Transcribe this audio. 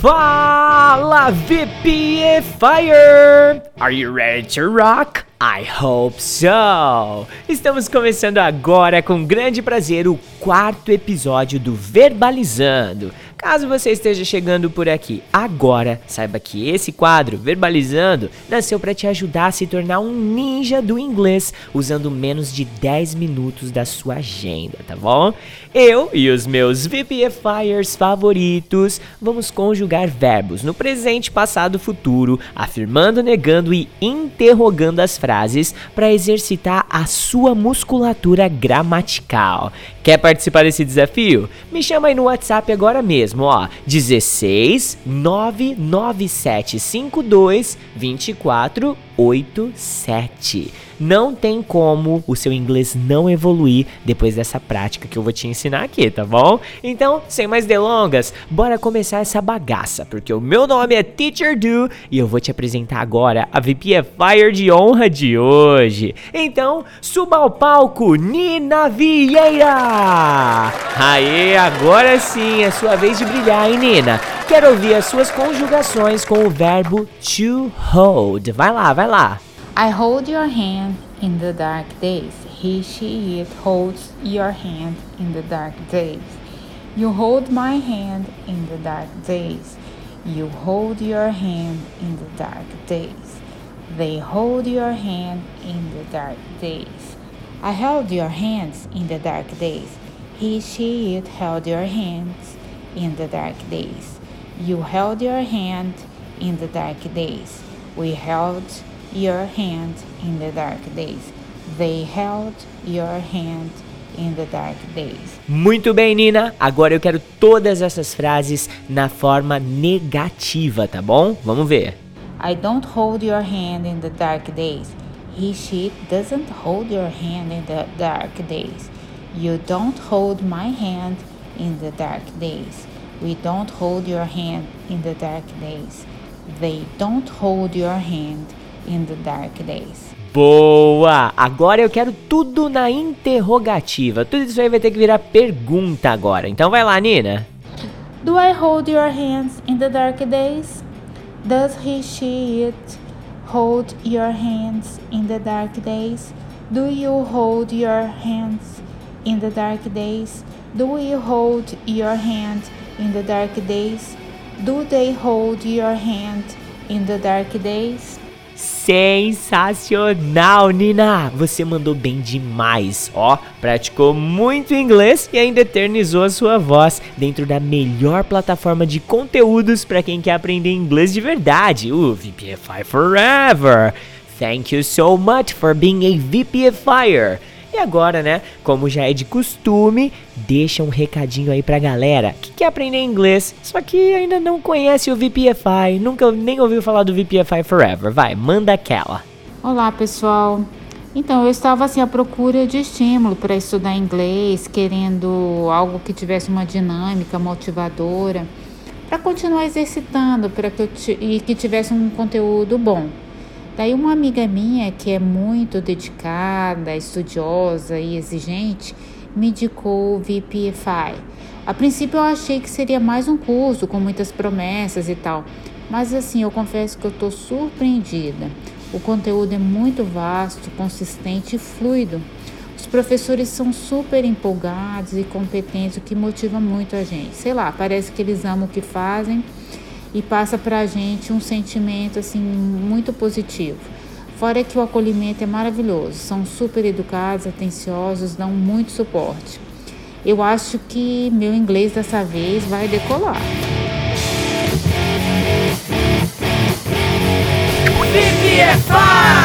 Fala VPFire! Are you ready to rock? I hope so! Estamos começando agora com grande prazer o quarto episódio do Verbalizando. Caso você esteja chegando por aqui agora, saiba que esse quadro, Verbalizando, nasceu para te ajudar a se tornar um ninja do inglês, usando menos de 10 minutos da sua agenda, tá bom? Eu e os meus VPFires favoritos vamos conjugar verbos no presente, passado, futuro, afirmando, negando e interrogando as frases para exercitar a sua musculatura gramatical. Quer participar desse desafio? Me chama aí no WhatsApp agora mesmo, ó, 16 99752 2487. Não tem como o seu inglês não evoluir depois dessa prática que eu vou te ensinar aqui, tá bom? Então, sem mais delongas, bora começar essa bagaça, porque o meu nome é Teacher Do e eu vou te apresentar agora a VP Fire de honra de hoje. Então, suba ao palco, Nina Vieira! Aê, agora sim é sua vez de brilhar, hein, Nina? Quero ouvir as suas conjugações com o verbo to hold. Vai lá, vai lá. I hold your hand in the dark days. He, she, it holds your hand in the dark days. You hold my hand in the dark days. You hold your hand in the dark days. They hold your hand in the dark days. I held your hands in the dark days. He, she, it held your hands in the dark days. You held your hand in the dark days. We held your hand in the dark days. They held your hand in the dark days. Muito bem, Nina. Agora eu quero todas essas frases na forma negativa, tá bom? Vamos ver. I don't hold your hand in the dark days. He, she doesn't hold your hand in the dark days. You don't hold my hand in the dark days. We don't hold your hand in the dark days. They don't hold your hand in the dark days. Boa! Agora eu quero tudo na interrogativa. Tudo isso aí vai ter que virar pergunta agora. Então vai lá, Nina. Do I hold your hands in the dark days? Does he, she, it hold your hands in the dark days? Do you hold your hands in the dark days? Do you hold your hand in the dark days? Do they hold your hand in the dark days? Sensacional, Nina! Você mandou bem demais, ó. Praticou muito inglês e ainda eternizou a sua voz dentro da melhor plataforma de conteúdos para quem quer aprender inglês de verdade, o VPFI Forever. Thank you so much for being a VPFire. E agora, né, como já é de costume, deixa um recadinho aí pra galera que quer aprender inglês, só que ainda não conhece o VPFI, nunca nem ouviu falar do VPFI Forever. Vai, manda aquela. Olá, pessoal. Então, eu estava assim à procura de estímulo para estudar inglês, querendo algo que tivesse uma dinâmica motivadora, para continuar exercitando, para que eu e que tivesse um conteúdo bom. Daí uma amiga minha que é muito dedicada, estudiosa e exigente me indicou o VPFI. A princípio eu achei que seria mais um curso com muitas promessas e tal, mas assim eu confesso que eu estou surpreendida. O conteúdo é muito vasto, consistente e fluido. Os professores são super empolgados e competentes, o que motiva muito a gente. Sei lá, parece que eles amam o que fazem e passa para a gente um sentimento assim muito positivo. Fora que o acolhimento é maravilhoso, são super educados, atenciosos, dão muito suporte. Eu acho que meu inglês dessa vez vai decolar. VPFI!